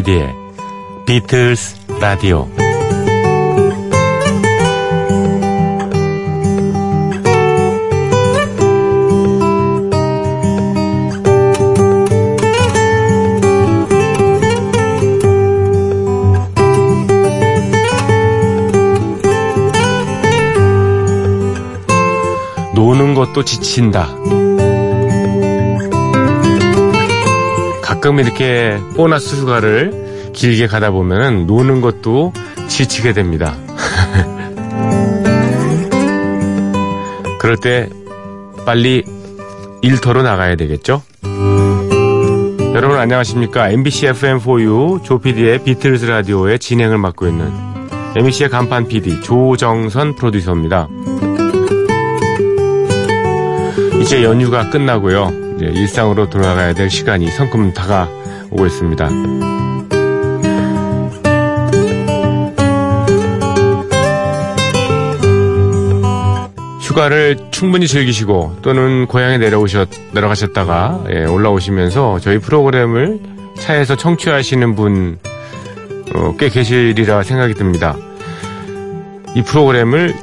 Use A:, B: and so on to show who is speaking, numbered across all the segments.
A: 조피디의 비틀스 라디오 노는 것도 지친다. 가끔 이렇게 보너스 휴가를 길게 가다 보면은 노는 것도 지치게 됩니다. 그럴 때 빨리 일터로 나가야 되겠죠? 여러분 안녕하십니까? MBC FM4U 조PD의 비틀즈 라디오의 진행을 맡고 있는 MBC의 간판 PD 조정선 프로듀서입니다. 이제 연휴가 끝나고요. 이제 일상으로 돌아가야 될 시간이 성큼 다가오고 있습니다. 휴가를 충분히 즐기시고 또는 고향에 내려오셨 내려가셨다가 예, 올라오시면서 저희 프로그램을 차에서 청취하시는 분꽤 어, 계시리라 생각이 듭니다. 이 프로그램을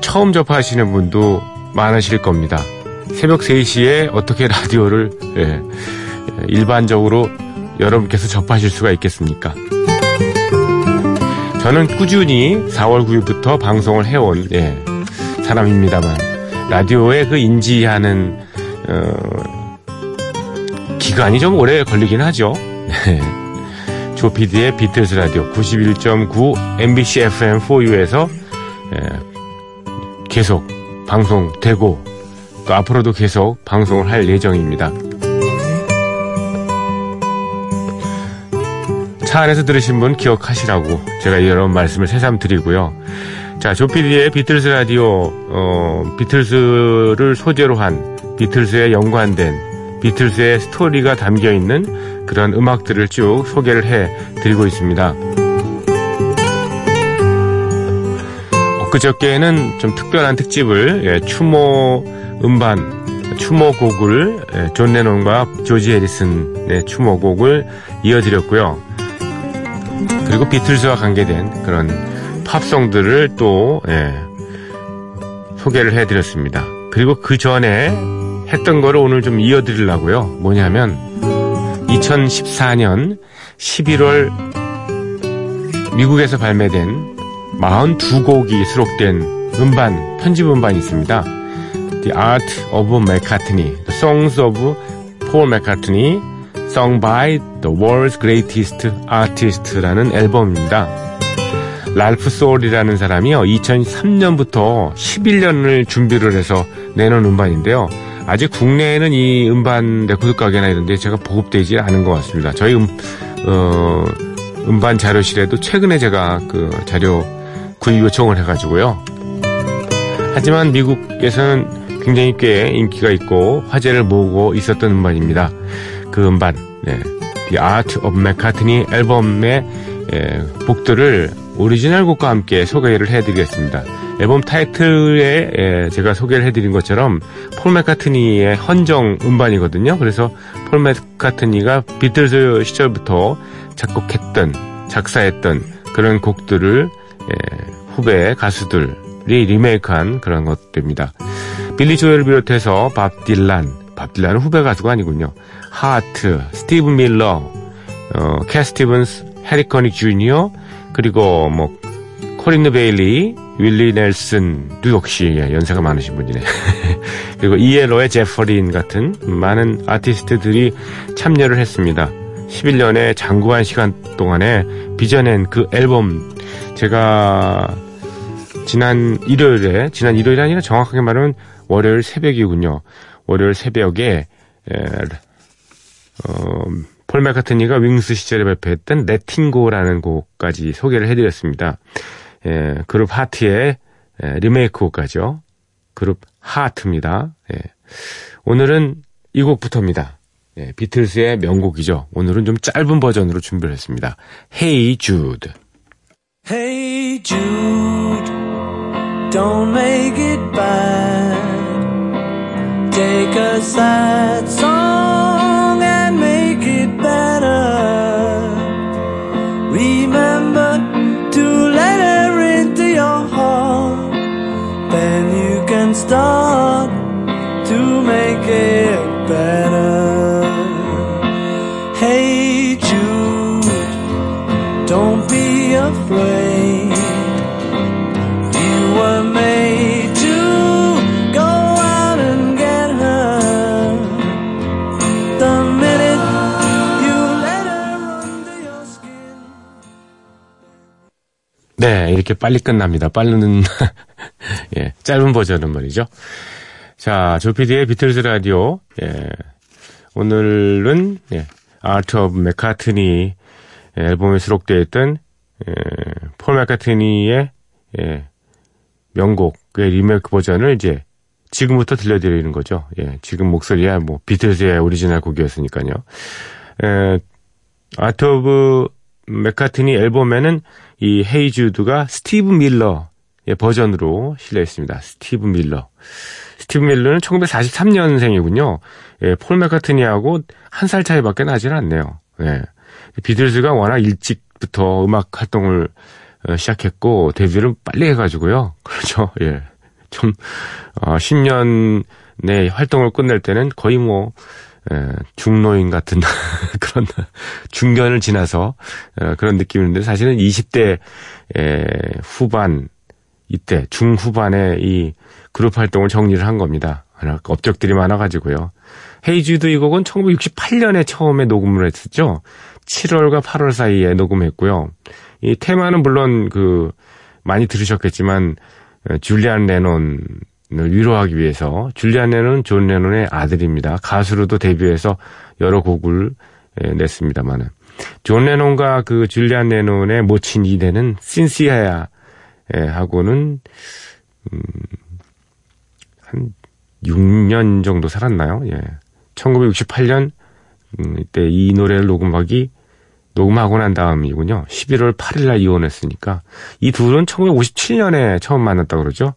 A: 처음 접하시는 분도 많으실 겁니다. 새벽 3시에 어떻게 라디오를 예, 일반적으로 여러분께서 접하실 수가 있겠습니까? 저는 꾸준히 4월 9일부터 방송을 해온 예, 사람입니다만 라디오에 그 인지하는 어, 기간이 좀 오래 걸리긴 하죠. 조피디의 비틀스 라디오 91.9 MBC FM4U에서 예, 계속 방송되고 또 앞으로도 계속 방송을 할 예정입니다. 차 안에서 들으신 분 기억하시라고 제가 이런 말씀을 새삼 드리고요. 자, 조피디의 비틀스 라디오, 어, 비틀스를 소재로 한 비틀스에 연관된 비틀스의 스토리가 담겨 있는 그런 음악들을 쭉 소개를 해 드리고 있습니다. 엊그저께는 좀 특별한 특집을 예, 추모 음반 추모곡을 예, 존 레논과 조지 해리슨의 추모곡을 이어드렸고요. 그리고 비틀즈와 관계된 그런 팝송들을 또 예, 소개를 해드렸습니다. 그리고 그 전에 했던 거를 오늘 좀 이어드리려고요. 뭐냐면 2014년 11월 미국에서 발매된 42곡이 수록된 음반, 편집 음반이 있습니다. The Art of McCartney, The Songs of Paul McCartney, Sung by the World's Greatest Artist라는 앨범입니다. 랄프 소울이라는 사람이요, 2003년부터 11년을 준비를 해서 내놓은 음반인데요. 아직 국내에는 이 음반 레코드 가게나 이런 데 제가 보급되지 않은 것 같습니다. 저희 음, 어, 음반 자료실에도 최근에 제가 그 자료 구입 요청을 해가지고요. 하지만 미국에서는 굉장히 꽤 인기가 있고 화제를 모으고 있었던 음반입니다. 그 음반, 네. The Art of McCartney 앨범의 예, 곡들을 오리지널 곡과 함께 소개를 해드리겠습니다. 앨범 타이틀에 예, 제가 소개를 해드린 것처럼 폴 맥카트니의 헌정 음반이거든요. 그래서 폴 맥카트니가 비틀즈 시절부터 작곡했던, 작사했던 그런 곡들을 예, 후배 가수들이 리메이크한 그런 것들입니다. 빌리 조엘을 비롯해서 밥 딜란, 밥 딜란은 후배 가수가 아니군요. 하트, 스티브 밀러, 어, 캣 스티븐스, 해리 커닉 주니어, 그리고 뭐 코린느 베일리, 윌리 넬슨도 역시 연세가 많으신 분이네. 그리고 이에로의 제퍼린 같은 많은 아티스트들이 참여를 했습니다. 11년의 장구한 시간 동안에 빚어낸 그 앨범 제가 지난 일요일에 지난 일요일이 아니라 정확하게 말하면 월요일 새벽이군요. 월요일 새벽에 에, 어, 폴 맥카트니가 윙스 시절에 발표했던 레팅고라는 곡까지 소개를 해드렸습니다. 에, 그룹 하트의 에, 리메이크 곡까죠. 그룹 하트입니다. 예. 오늘은 이 곡부터입니다. 예, 비틀스의 명곡이죠. 오늘은 좀 짧은 버전으로 준비를 했습니다. Hey Jude.
B: Hey Jude, don't make it bad. Take a sad song
A: 네, 이렇게 빨리 끝납니다. 빠른, 예, 짧은 버전은 말이죠. 자, 조피디의 비틀즈 라디오, 예, 오늘은, 예, Art of McCartney 앨범에 수록되어 있던, 예, 폴 메카트니의, 예, 명곡의 리메이크 버전을 이제 지금부터 들려드리는 거죠. 예, 지금 목소리야 뭐 비틀즈의 오리지널 곡이었으니까요. 에, Art of McCartney 앨범에는 이 Hey Jude가 스티브 밀러의 버전으로 실려 있습니다. 스티브 밀러. 스티브 밀러는 1943년생이군요. 예, 폴 메카트니하고 한 살 차이밖에 나질 않네요. 예. 비틀즈가 워낙 일찍부터 음악 활동을 어, 시작했고 데뷔를 빨리 해가지고요. 그렇죠. 예. 좀 어, 10년 내 활동을 끝낼 때는 거의 뭐 에, 중노인 같은 그런 중견을 지나서 에, 그런 느낌인데 사실은 20대 에, 후반 이때 중후반에 이 그룹 활동을 정리를 한 겁니다. 업적들이 많아가지고요. 헤이즈도 이 곡은 1968년에 처음에 녹음을 했었죠. 7월과 8월 사이에 녹음했고요. 이 테마는 물론 그 많이 들으셨겠지만 줄리안 레논을 위로하기 위해서 줄리안 레논은 존 레논의 아들입니다. 가수로도 데뷔해서 여러 곡을 냈습니다만은 존 레논과 그 줄리안 레논의 모친이 되는 신시아하고는 음, 한 6년 정도 살았나요? 예. 1968년 음, 이때 이 노래를 녹음하기 녹음하고 난 다음이군요. 11월 8일 날 이혼했으니까 이 둘은 1957년에 처음 만났다고 그러죠.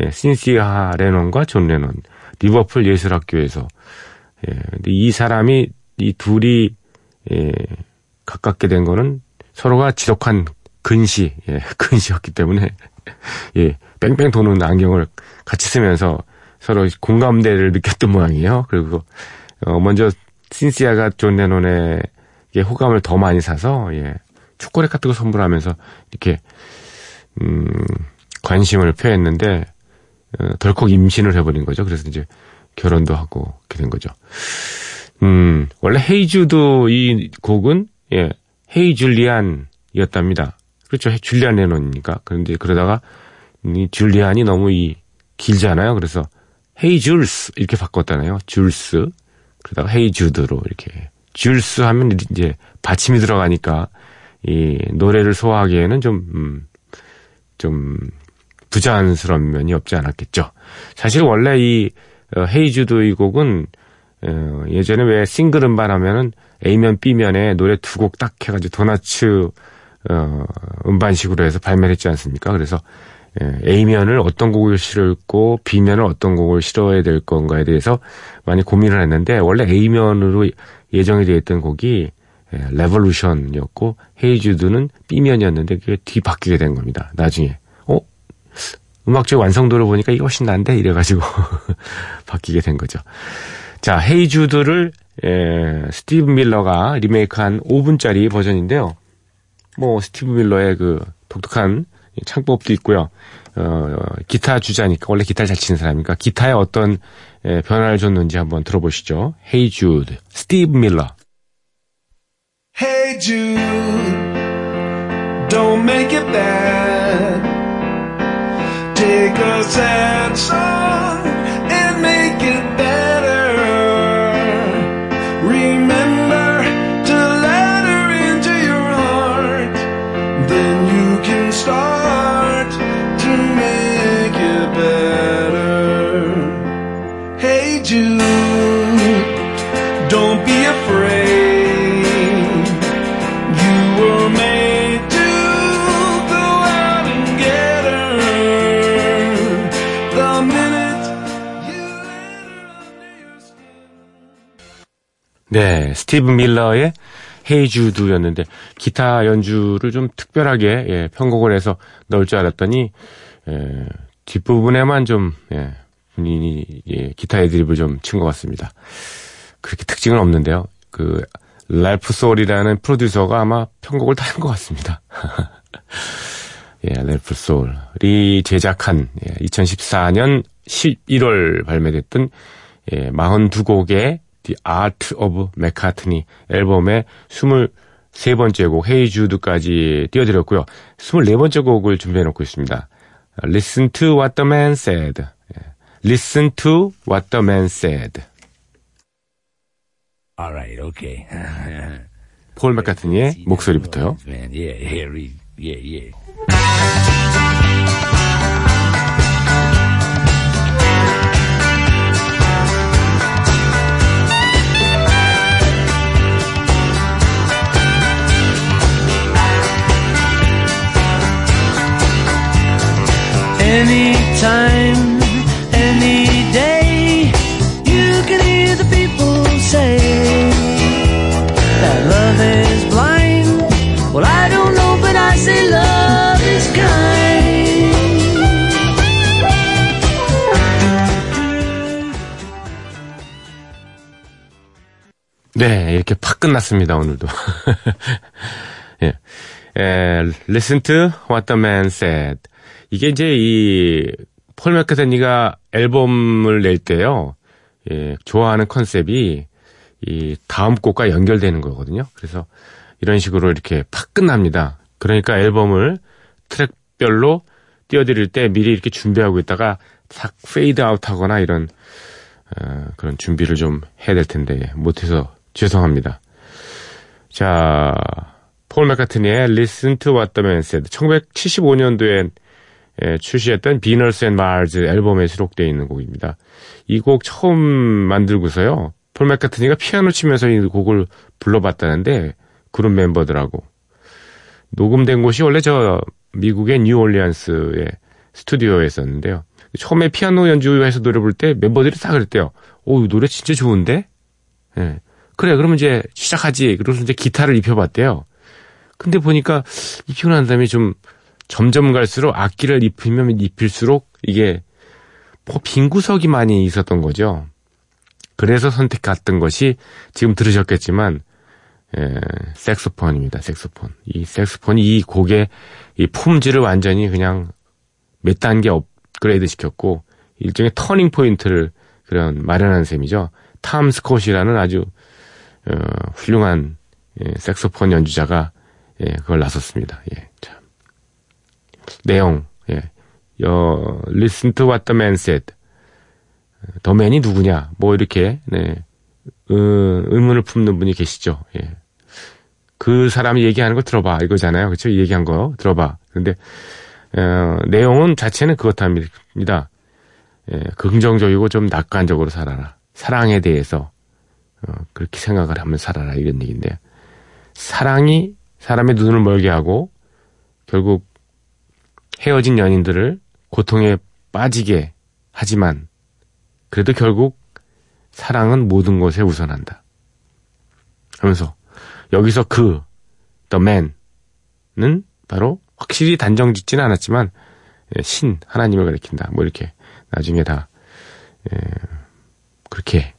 A: 예, 신시아 레논과 존 레논 리버풀 예술학교에서 예, 근데 이 사람이 이 둘이 예, 가깝게 된 거는 서로가 지독한 근시, 예, 근시였기 때문에 예, 뺑뺑 도는 안경을 같이 쓰면서 서로 공감대를 느꼈던 모양이에요. 그리고 어, 먼저 신시아가 존 레논의 호감을 더 많이 사서 예, 초콜릿 같은 거 선물하면서 이렇게 음, 관심을 표했는데 어, 덜컥 임신을 해버린 거죠. 그래서 이제 결혼도 하고 이렇게 된 거죠. 음, 원래 헤이주도 이 곡은 예, 헤이 줄리안이었답니다. 그렇죠. 줄리안 레논이니까. 그런데 그러다가 이 줄리안이 너무 이 길잖아요. 그래서 헤이 줄스 이렇게 바꿨잖아요. 줄스. 그러다가 헤이 주드로 이렇게 줄스 하면 이제 받침이 들어가니까 이 노래를 소화하기에는 좀, 음, 좀 부자연스러운 면이 없지 않았겠죠. 사실 원래 이 어, 헤이즈도 이 곡은 어, 예전에 왜 싱글 음반 하면은 A면 B면에 노래 두 곡 딱 해가지고 도나츠 어, 음반식으로 해서 발매를 했지 않습니까? 그래서 예, A면을 어떤 곡을 실을고 B면을 어떤 곡을 실어야 될 건가에 대해서 많이 고민을 했는데 원래 A면으로 예정이 되어 있던 곡이 예, Revolution이었고 Hey Jude는 B면이었는데 그게 뒤바뀌게 된 겁니다. 나중에 어 음악적 완성도를 보니까 이게 훨씬 난데 이래가지고 바뀌게 된 거죠. 자 Hey Jude를 예, 스티브 밀러가 리메이크한 5분짜리 버전인데요. 뭐 스티브 밀러의 그 독특한 창법도 있고요. 어, 기타 주자니까 원래 기타를 잘 치는 사람이니까 기타에 어떤 예, 변화를 줬는지 한번 들어보시죠. Jude, 스티브 밀러.
B: Hey Jude, don't make it bad. Take a sad
A: 네, 스티브 밀러의 Hey Jude였는데 기타 연주를 좀 특별하게 예, 편곡을 해서 넣을 줄 알았더니 예, 뒷부분에만 좀 예, 본인이 예, 기타 애드립을 좀 친 것 같습니다. 그렇게 특징은 없는데요. 그 랄프 소울이라는 프로듀서가 아마 편곡을 다 한 것 같습니다. 예, 랄프 소울이 제작한 예, 2014년 11월 발매됐던 예, 42곡의 The Art of McCartney 앨범의 세 번째 곡 헤이 주드까지 띄워드렸고요. 24번째 곡을 준비해 놓고 있습니다. Listen to what the man said. 예. Listen to what the man said.
C: All right, okay.
A: 폴 맥카트니의 목소리부터요.
C: Yeah, yeah, yeah, yeah.
D: Anytime, any day, you can hear the people say that love is blind. Well, I don't know, but I say love is kind.
A: 네, 이렇게 팍 끝났습니다, 오늘도. 예. 에, listen to what the man said. 이게 이제 이, 폴 맥카트니가 앨범을 낼 때요, 예, 좋아하는 컨셉이 이 다음 곡과 연결되는 거거든요. 그래서 이런 식으로 이렇게 팍 끝납니다. 그러니까 앨범을 트랙별로 띄워드릴 때 미리 이렇게 준비하고 있다가 싹 페이드 아웃 하거나 이런 어, 그런 준비를 좀 해야 될 텐데 못해서 죄송합니다. 자, 폴 맥카트니의 Listen to What the Man Said 1975년도 에 출시했던 Venus and Mars 앨범에 수록되어 있는 곡입니다. 이 곡 처음 만들고서요. 폴 맥카트니가 피아노 치면서 이 곡을 불러봤다는데 그룹 멤버들하고 녹음된 곳이 원래 저 미국의 뉴올리안스의 스튜디오였었는데요. 처음에 피아노 연주해서 노래 부를 때 멤버들이 다 그랬대요. 오, 노래 진짜 좋은데? 예. 그래, 그러면 이제 시작하지. 그래서 이제 기타를 입혀봤대요. 근데 보니까 입히고 난 다음에 좀 점점 갈수록 악기를 입히면 입힐수록 이게 뭐 빈 구석이 많이 있었던 거죠. 그래서 선택했던 것이 지금 들으셨겠지만 예, 색소폰입니다. 색소폰. 이 색소폰이 이 곡의 이 품질을 완전히 그냥 몇 단계 업그레이드 시켰고 일종의 터닝 포인트를 그런 마련한 셈이죠. 탐 스콧이라는 아주 어, 훌륭한 예, 색소폰 연주자가 예, 그걸 나섰습니다. 예, 참. 내용, 예. 여, listen to what the man said. The man이 누구냐? 뭐 이렇게 네. 어, 의문을 품는 분이 계시죠. 예. 그 사람이 얘기하는 거 들어봐 이거잖아요. 그렇죠? 얘기한 거 들어봐. 근데 어, 내용은 자체는 그렇답니다. 예, 긍정적이고 좀 낙관적으로 살아라. 사랑에 대해서 어, 그렇게 생각을 하면 살아라 이런 얘기인데 사랑이 사람의 눈을 멀게 하고 결국 헤어진 연인들을 고통에 빠지게 하지만 그래도 결국 사랑은 모든 것에 우선한다. 하면서 여기서 그 the man은 바로 확실히 단정 짓지는 않았지만 예, 신 하나님을 가리킨다. 뭐 이렇게 나중에 다 예, 그렇게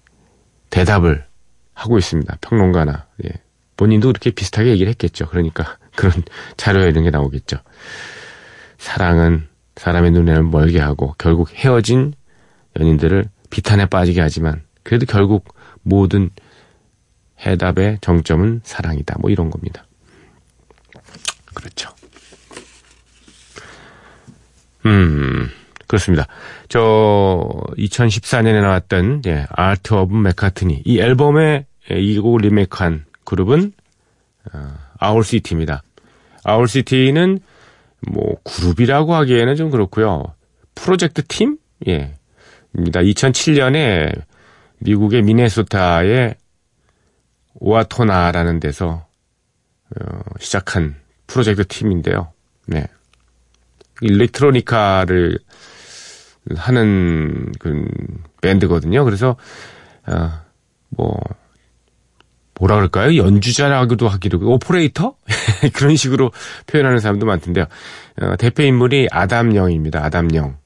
A: 대답을 하고 있습니다. 평론가나 예. 본인도 그렇게 비슷하게 얘기를 했겠죠. 그러니까 그런 자료에 이런 게 나오겠죠. 사랑은 사람의 눈에를 멀게 하고 결국 헤어진 연인들을 비탄에 빠지게 하지만 그래도 결국 모든 해답의 정점은 사랑이다. 뭐 이런 겁니다. 그렇죠. 음, 그렇습니다. 저 2014년에 나왔던 예, Art of McCartney 이 앨범에 예, 이 곡을 리메이크한 그룹은 어, 아울시티입니다. 아울시티는 뭐 그룹이라고 하기에는 좀 그렇고요. 프로젝트 팀? 예. 입니다. 2007년에 미국의 미네소타의 오아토나라는 데서 어, 시작한 프로젝트 팀인데요. 네. 일렉트로니카를 하는 그 밴드거든요. 그래서 어, 뭐 뭐라 그럴까요? 연주자라고도 하기도 오퍼레이터 그런 식으로 표현하는 사람도 많던데요. 어, 대표 인물이 아담 영입니다. 아담 영.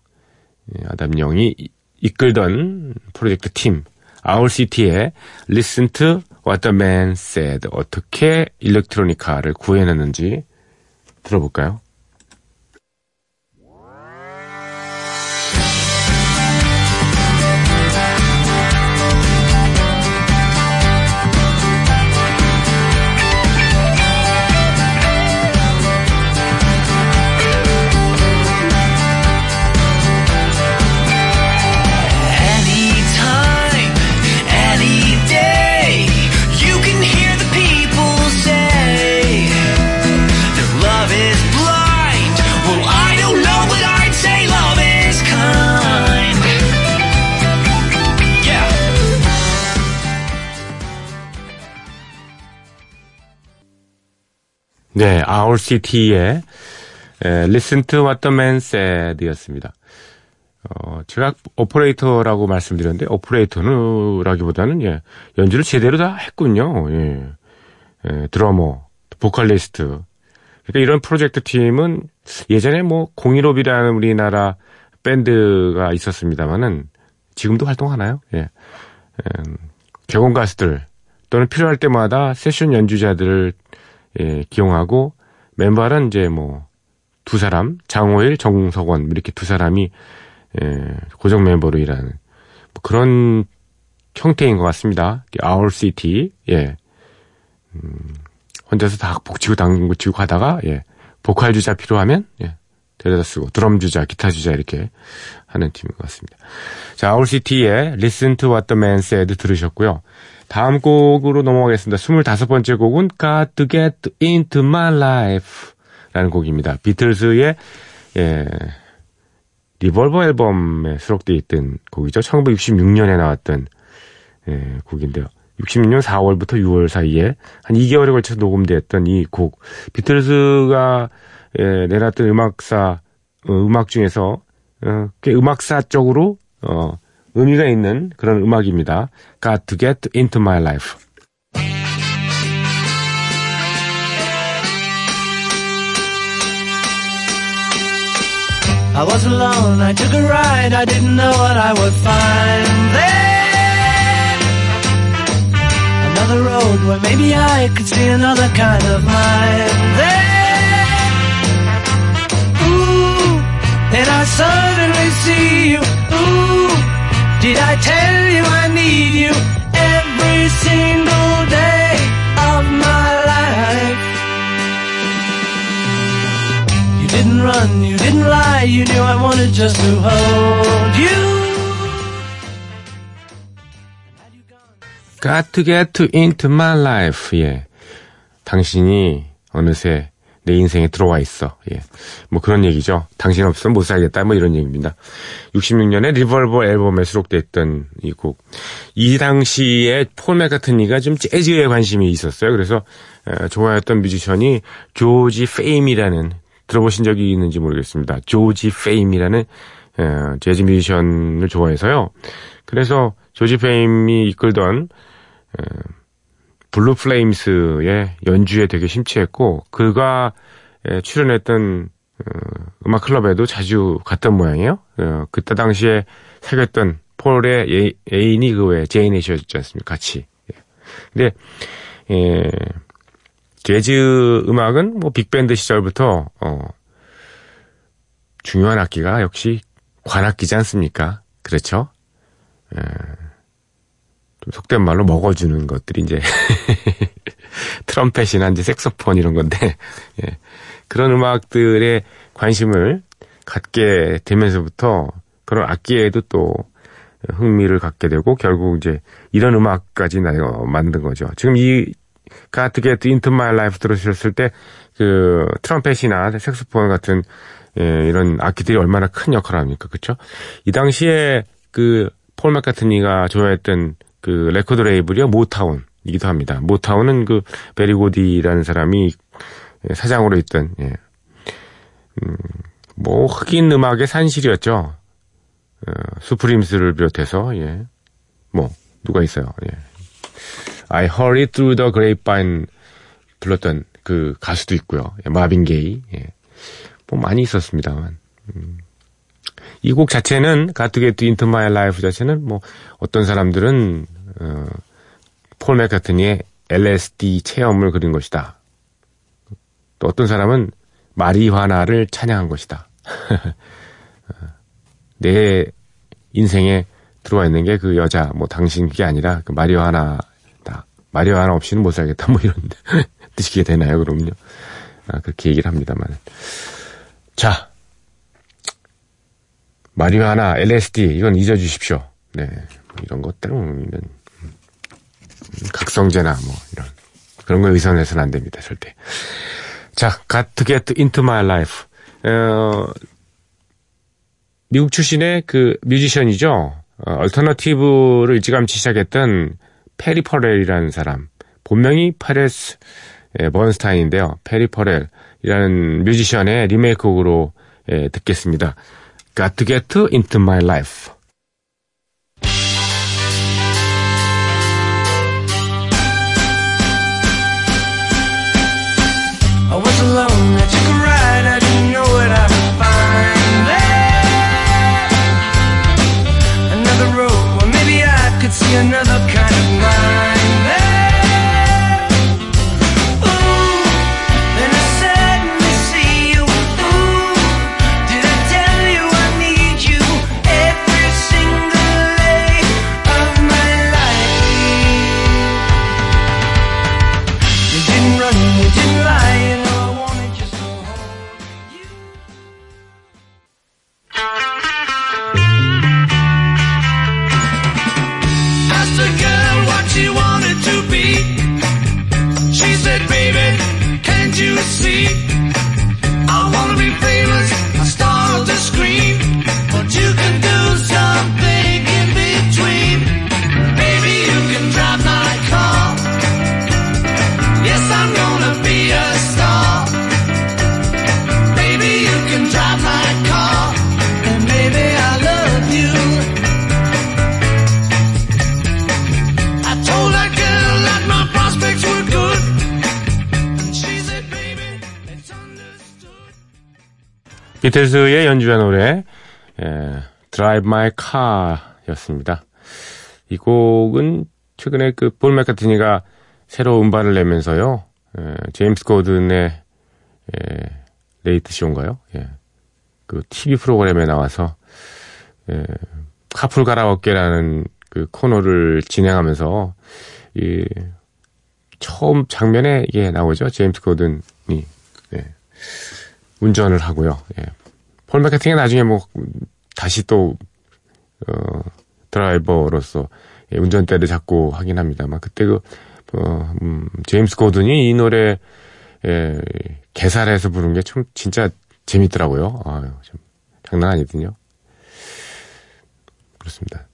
A: 예, 아담 영이 이끌던 프로젝트 팀 아울시티의 Listen to What the Man Said 어떻게 일렉트로니카를 구해냈는지 들어볼까요? 네, 에, Listen to What the Man Said였습니다. 어, 제가 오퍼레이터라고 말씀드렸는데 오퍼레이터는라기보다는 예, 연주를 제대로 다 했군요. 예. 예, 드러머, 보컬리스트. 그러니까 이런 프로젝트 팀은 예전에 뭐 공일오비라는 우리나라 밴드가 있었습니다만은 지금도 활동하나요? 예. 음, 개공 가수들 또는 필요할 때마다 세션 연주자들을 예, 기용하고 멤버는 이제 뭐 두 사람 장호일, 정석원 이렇게 두 사람이 예, 고정 멤버로 일하는 뭐 그런 형태인 것 같습니다. City 예. 음, 혼자서 다 복치고 당기고 치고 가다가 예. 보컬 주자 필요하면 예. 데려다 쓰고 드럼 주자, 기타 주자 이렇게 하는 팀인 것 같습니다. 자, City의 Listen to What the Man Said 들으셨고요. 다음 곡으로 넘어가겠습니다. 25번째 곡은 Got to Get Into My Life 라는 곡입니다. 비틀즈의 예, 리볼버 앨범에 수록되어 있던 곡이죠. 1966년에 나왔던 예, 곡인데요. 66년 4월부터 6월 사이에 한 2개월에 걸쳐서 녹음되었던 이 곡. 비틀즈가 예, 내놨던 음악사 어, 음악 중에서 어, 꽤 음악사 쪽으로 어, 의미가 있는 그런 음악입니다. Got to get into my life.
D: I was alone, I took a ride, I didn't know what I would find there. Another road where maybe I could see another kind of mind there. Ooh, then I suddenly see you. Ooh, did I tell you I need you every single day of my life? You didn't run, you didn't lie, you knew I wanted just to hold you.
A: Got to get into my life. 예. 당신이 어느새 내 인생에 들어와 있어. 예. 뭐 그런 얘기죠. 당신 없으면 못 살겠다. 뭐 이런 얘기입니다. 66년에 리볼버 앨범에 수록됐던 이 곡. 이 당시에 폴 맥카트니가 좀 재즈에 관심이 있었어요. 그래서 에, 좋아했던 뮤지션이 조지 페임이라는 들어보신 적이 있는지 모르겠습니다. 조지 페임이라는 에, 재즈 뮤지션을 좋아해서요. 그래서 조지 페임이 이끌던 에, 블루 플레임스의 연주에 되게 심취했고 그가 에, 출연했던 어, 음악 클럽에도 자주 갔던 모양이에요. 어, 그때 당시에 사귀었던 폴의 예- 애인이 그 제인 애쉬였지 않습니까? 같이. 예. 근데 예, 재즈 음악은 뭐 빅밴드 시절부터 어, 중요한 악기가 역시 관악기지 않습니까? 그렇죠? 예, 좀 속된 말로 먹어주는 것들이 이제 트럼펫이나 이제 색소폰 이런 건데 예, 그런 음악들에 관심을 갖게 되면서부터 그런 악기에도 또 흥미를 갖게 되고 결국 이제 이런 음악까지 내가 만든 거죠. 지금 이 Get Into My Life 들으셨을 때 그 트럼펫이나 색소폰 같은 예, 이런 악기들이 얼마나 큰 역할을 합니까? 그렇죠? 이 당시에 그 폴 맥카트니가 좋아했던 그 레코드 레이블이요 모타운이기도 합니다. 모타운은 그 베리 고디라는 사람이 예, 사장으로 있던 예. 음, 뭐 흑인 음악의 산실이었죠. 어, 수프림스를 비롯해서 예. 뭐 누가 있어요. 예. I it through the grapevine 불렀던 그 가수도 있고요. 예, 마빈 게이. 예. 뭐 많이 있었습니다만. 이 곡 자체는 Get Into My Life 자체는 뭐 어떤 사람들은 어, 폴 맥카트니의 LSD 체험을 그린 것이다. 또 어떤 사람은 마리화나를 찬양한 것이다. 어, 내 인생에 들어와 있는 게 그 여자, 뭐 당신 그게 아니라 그 마리화나다. 마리화나 없이는 못 살겠다. 뭐 이런 뜻이게 되나요? 그럼요. 아, 그렇게 얘기를 합니다만. 자, 마리화나, LSD 이건 잊어주십시오. 네, 뭐 이런 것들은 각성제나 뭐 이런 그런 거에 의존해서는 안 됩니다, 절대. 자, Got to Get Into My Life. 어, 미국 출신의 그 뮤지션이죠. 어, 얼터너티브를 일찌감치 시작했던 페리 퍼렐이라는 사람. 본명이 파레스 예, 번스타인인데요. 페리 퍼렐이라는 뮤지션의 리메이크곡으로 예, 듣겠습니다. Got to get into my life.
D: I was alone, I took a ride, I didn't know what I would find there. Another road, or maybe I could see another
A: 비틀스의 연주한 노래 예, Drive My Car였습니다. 이 곡은 최근에 그 폴 맥카트니가 새로 음반을 내면서요. 예, 제임스 코든의 예, Late Show인가요? 예. 그 TV 프로그램에 나와서 예, 카풀 가라오케라는 그 코너를 진행하면서 이 처음 장면에 이게 나오죠. 제임스 코든이 예, 운전을 하고요. 예. 폴 맥카트니가 나중에 뭐 다시 또 어, 드라이버로서 예, 운전대를 잡고 하긴 합니다만 그때 그 어, 음, 제임스 코든이 이 노래 예, 개살해서 부른 게 참 진짜 재밌더라고요. 아유, 참 장난 아니거든요. 그렇습니다.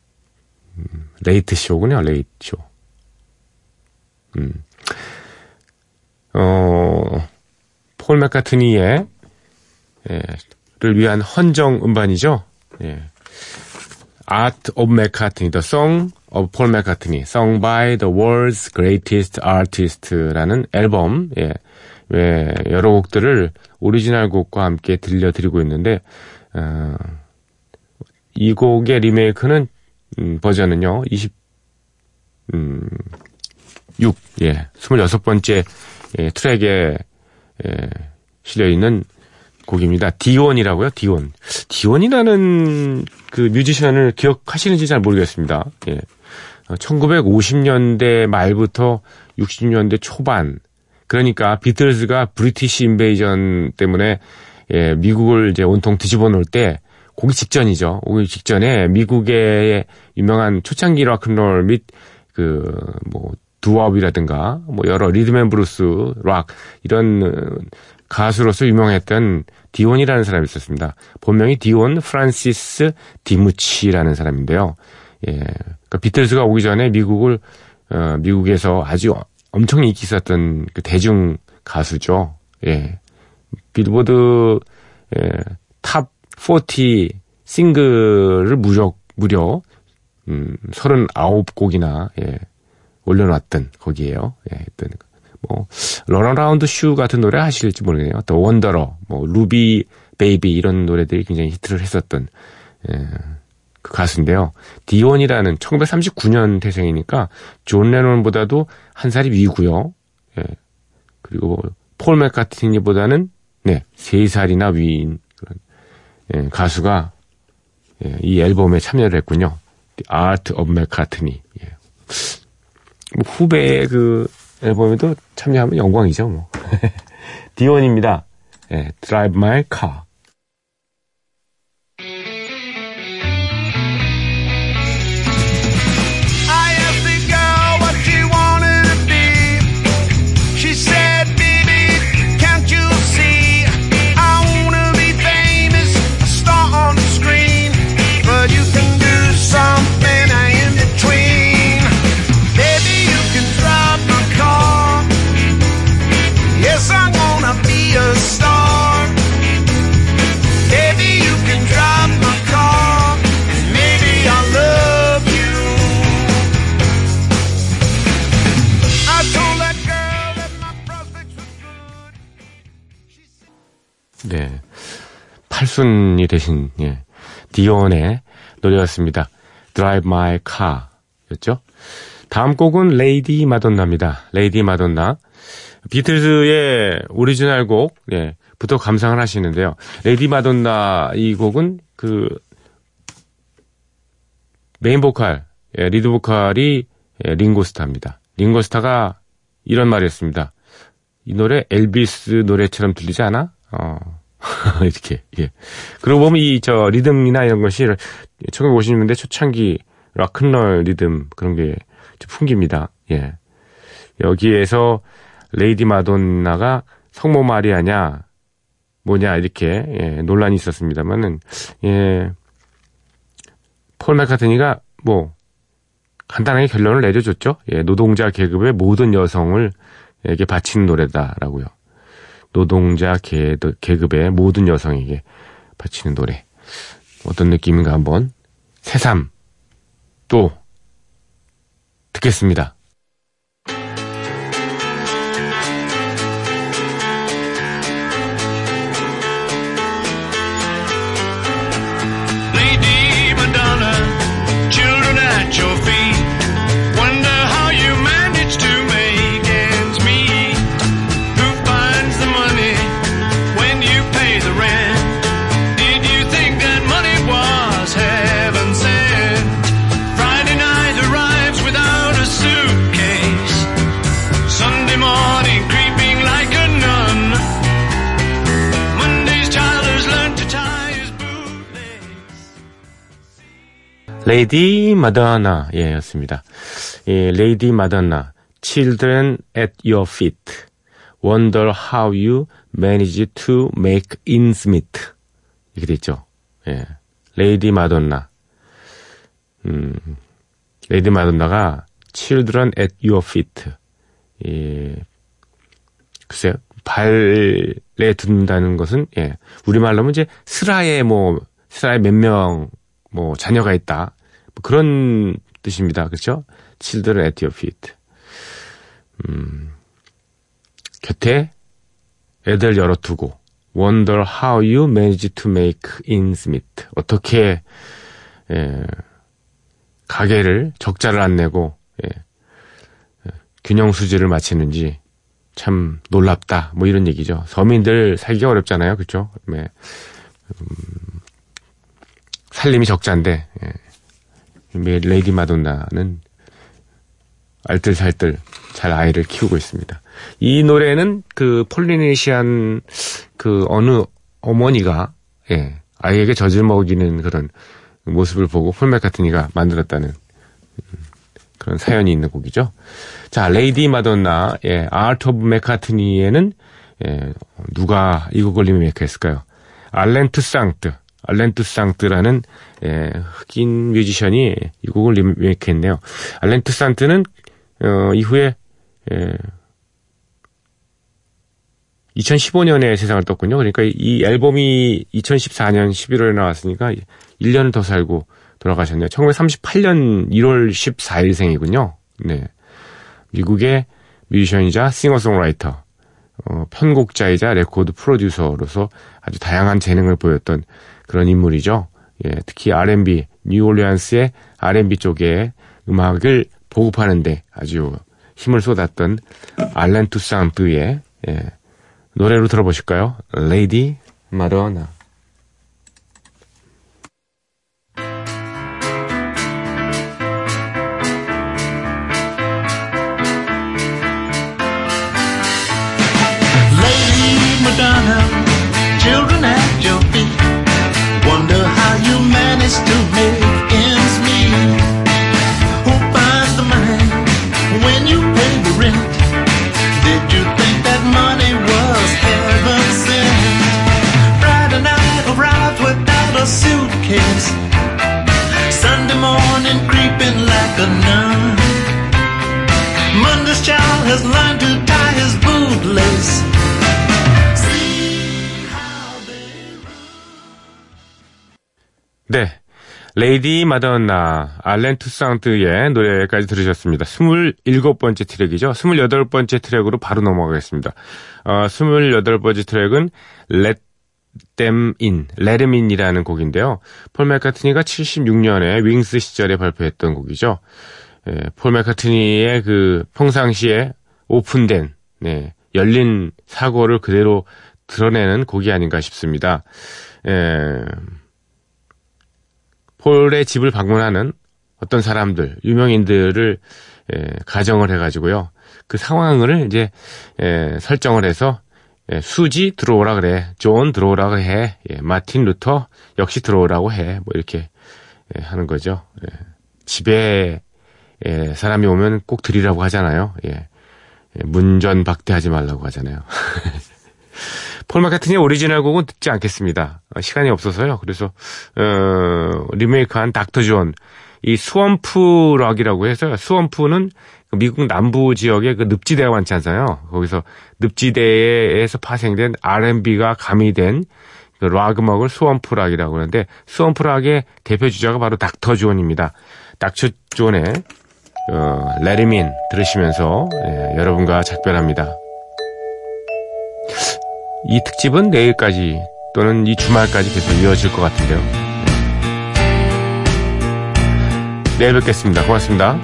A: 음, Late Show군요, Late Show. 음. 어, 폴 맥카트니의 예, 를 위한 헌정 음반이죠. 예. Art of McCartney, The Song of Paul McCartney, Sung by the World's Greatest Artist라는 앨범, 예, 예, 여러 곡들을 오리지널 곡과 함께 들려드리고 있는데, 어, 이 곡의 리메이크는, 음, 버전은요, 20, 음, 6, 예, 26번째, 예, 트랙에, 예, 실려있는 곡입니다. 디온이라고요, 디온. 디온이라는 그 뮤지션을 기억하시는지 잘 모르겠습니다. 예. 1950년대 말부터 60년대 초반. 그러니까 비틀즈가 British Invasion 때문에 예, 미국을 이제 온통 뒤집어 놓을 때 오기 직전이죠. 오기 직전에 미국의 유명한 초창기 로큰롤 및 그 뭐 doo-wop이라든가 뭐 여러 리듬 앤 블루스 록 이런 어, 가수로서 유명했던 디온이라는 사람이 있었습니다. 본명이 디온 프란시스 디무치라는 사람인데요. 예. 그러니까 비틀즈가 오기 전에 미국을 어, 미국에서 아주 엄청 인기 있었던 그 대중 가수죠. 예. 빌보드 예, 탑 40 싱글을 무려 무려 음, 39곡이나 예, 올려놨던 거기에요. 예, 했던 뭐 Runaround Sue 같은 노래 하실지 모르겠네요. 또 Wanderer, 뭐 Ruby Baby 이런 노래들이 굉장히 히트를 했었던 예, 그 가수인데요. 디온이라는 1939년 태생이니까 존 레논보다도 한 살이 위고요. 예. 그리고 폴 맥카트니보다는 네, 세 살이나 위인 그런 예, 가수가 예, 이 앨범에 참여를 했군요. The Art of McCartney. 예. 뭐 후배의 그 앨범에도 참여하면 영광이죠, 뭐. 디온입니다. 예, Drive My Car. 팔순이 되신, 예. 디온의 노래였습니다. Drive My Car 였죠. 다음 곡은 Lady Madonna입니다. Lady Madonna. 비틀즈의 오리지널 곡, 예, 부터 감상을 하시는데요. Lady Madonna 이 곡은 그 메인 보컬, 예, 리드 보컬이 예, 링고스타입니다. 링고스타가 이런 말이었습니다. 이 노래 엘비스 노래처럼 들리지 않아? 어. 이렇게, 예. 그러고 보면 이, 저, 리듬이나 이런 것이 1950년대 초창기 락큰롤 리듬 그런 게 풍깁니다. 예. 여기에서 Lady Madonna가 성모 마리아냐, 뭐냐, 이렇게, 예, 논란이 있었습니다만은, 예, 폴 마카트니가 뭐, 간단하게 결론을 내려줬죠. 예, 노동자 계급의 모든 여성을 에게 바치는 노래다라고요. 노동자 계, 계급의 모든 여성에게 바치는 노래. 어떤 느낌인가 한번 새삼 또 듣겠습니다.
B: Lady Madonna
A: 예, 였습니다. 예, Lady Madonna Children at your feet Wonder how you manage to make ends meet 이렇게 돼 있죠. 예. Lady Madonna 음, Lady Madonna가 Children at your feet 예, 글쎄요. 발에 둔다는 것은 예. 우리말로 하면 이제 스라에 뭐 스라에 몇 명 뭐 자녀가 있다. 뭐 그런 뜻입니다. 그렇죠? Children at your feet. 음. 곁에 애들 열어두고 wonder how you manage to make ends meet. 어떻게 예, 가게를 적자를 안 내고 예, 예, 균형 수지를 맞추는지 참 놀랍다. 뭐 이런 얘기죠. 서민들 살기가 어렵잖아요. 그렇죠? 네. 음, 살림이 적자인데 예. 이 레이디 마돈나는 알뜰살뜰 잘 아이를 키우고 있습니다. 이 노래는 그 폴리네시안 그 어느 어머니가 예, 아이에게 젖을 먹이는 그런 모습을 보고 폴 맥카트니가 만들었다는 음, 그런 사연이 있는 곡이죠. 자, Lady Madonna, 예, Art of McCartney에는 예, 누가 이 곡을 리메이크했을까요? 알렌 투상트, 알렌 투상트라는 예, 흑인 뮤지션이 이 곡을 리메이크했네요. 알렌 투상트는 어, 이후에 예, 2015년에 세상을 떴군요. 그러니까 이 앨범이 2014년 11월에 나왔으니까 1년을 더 살고 돌아가셨네요. 1938년 1월 14일생이군요. 네. 미국의 뮤지션이자 싱어송라이터, 어, 편곡자이자 레코드 프로듀서로서 아주 다양한 재능을 보였던 그런 인물이죠. 예, 특히 R&B, 뉴올리안스의 R&B 쪽의 음악을 보급하는데 아주 힘을 쏟았던 알렌 투상트의 예, 노래로 들어보실까요? Lady 마도나.
E: Lady Madonna,
A: 알렌 투상트의 노래까지 들으셨습니다. 27번째 트랙이죠. 28번째 트랙으로 바로 넘어가겠습니다. 어, 28번째 트랙은 Let Them In, Let Them In이라는 곡인데요. 폴 맥카트니가 76년에 윙스 시절에 발표했던 곡이죠. 예, 폴 맥카트니의 그 평상시에 오픈된, 네, 열린 사고를 그대로 드러내는 곡이 아닌가 싶습니다. 예, 폴의 집을 방문하는 어떤 사람들, 유명인들을 예, 가정을 해가지고요. 그 상황을 이제 예, 설정을 해서 예, 수지 들어오라 그래, 존 들어오라 해, 예, 마틴 루터 역시 들어오라고 해, 뭐 이렇게 예, 하는 거죠. 예, 집에 예, 사람이 오면 꼭 들이라고 하잖아요. 예, 예, 문전 박대하지 말라고 하잖아요. 폴 마카트니의 오리지널 곡은 듣지 않겠습니다. 어, 시간이 없어서요. 그래서 어, 리메이크한 닥터 존, 이 swamp rock이라고 해서 swamp는 그 미국 남부 지역의 그 늪지대가 많지 않아요. 거기서 늪지대에서 파생된 R&B가 가미된 그 락 음악을 swamp rock이라고 하는데 swamp rock의 대표 주자가 바로 닥터 존입니다. 닥터 존의 어, Let 'Em In 들으시면서 예, 여러분과 작별합니다. 이 특집은 내일까지 또는 이 주말까지 계속 이어질 것 같은데요. 내일 뵙겠습니다. 고맙습니다.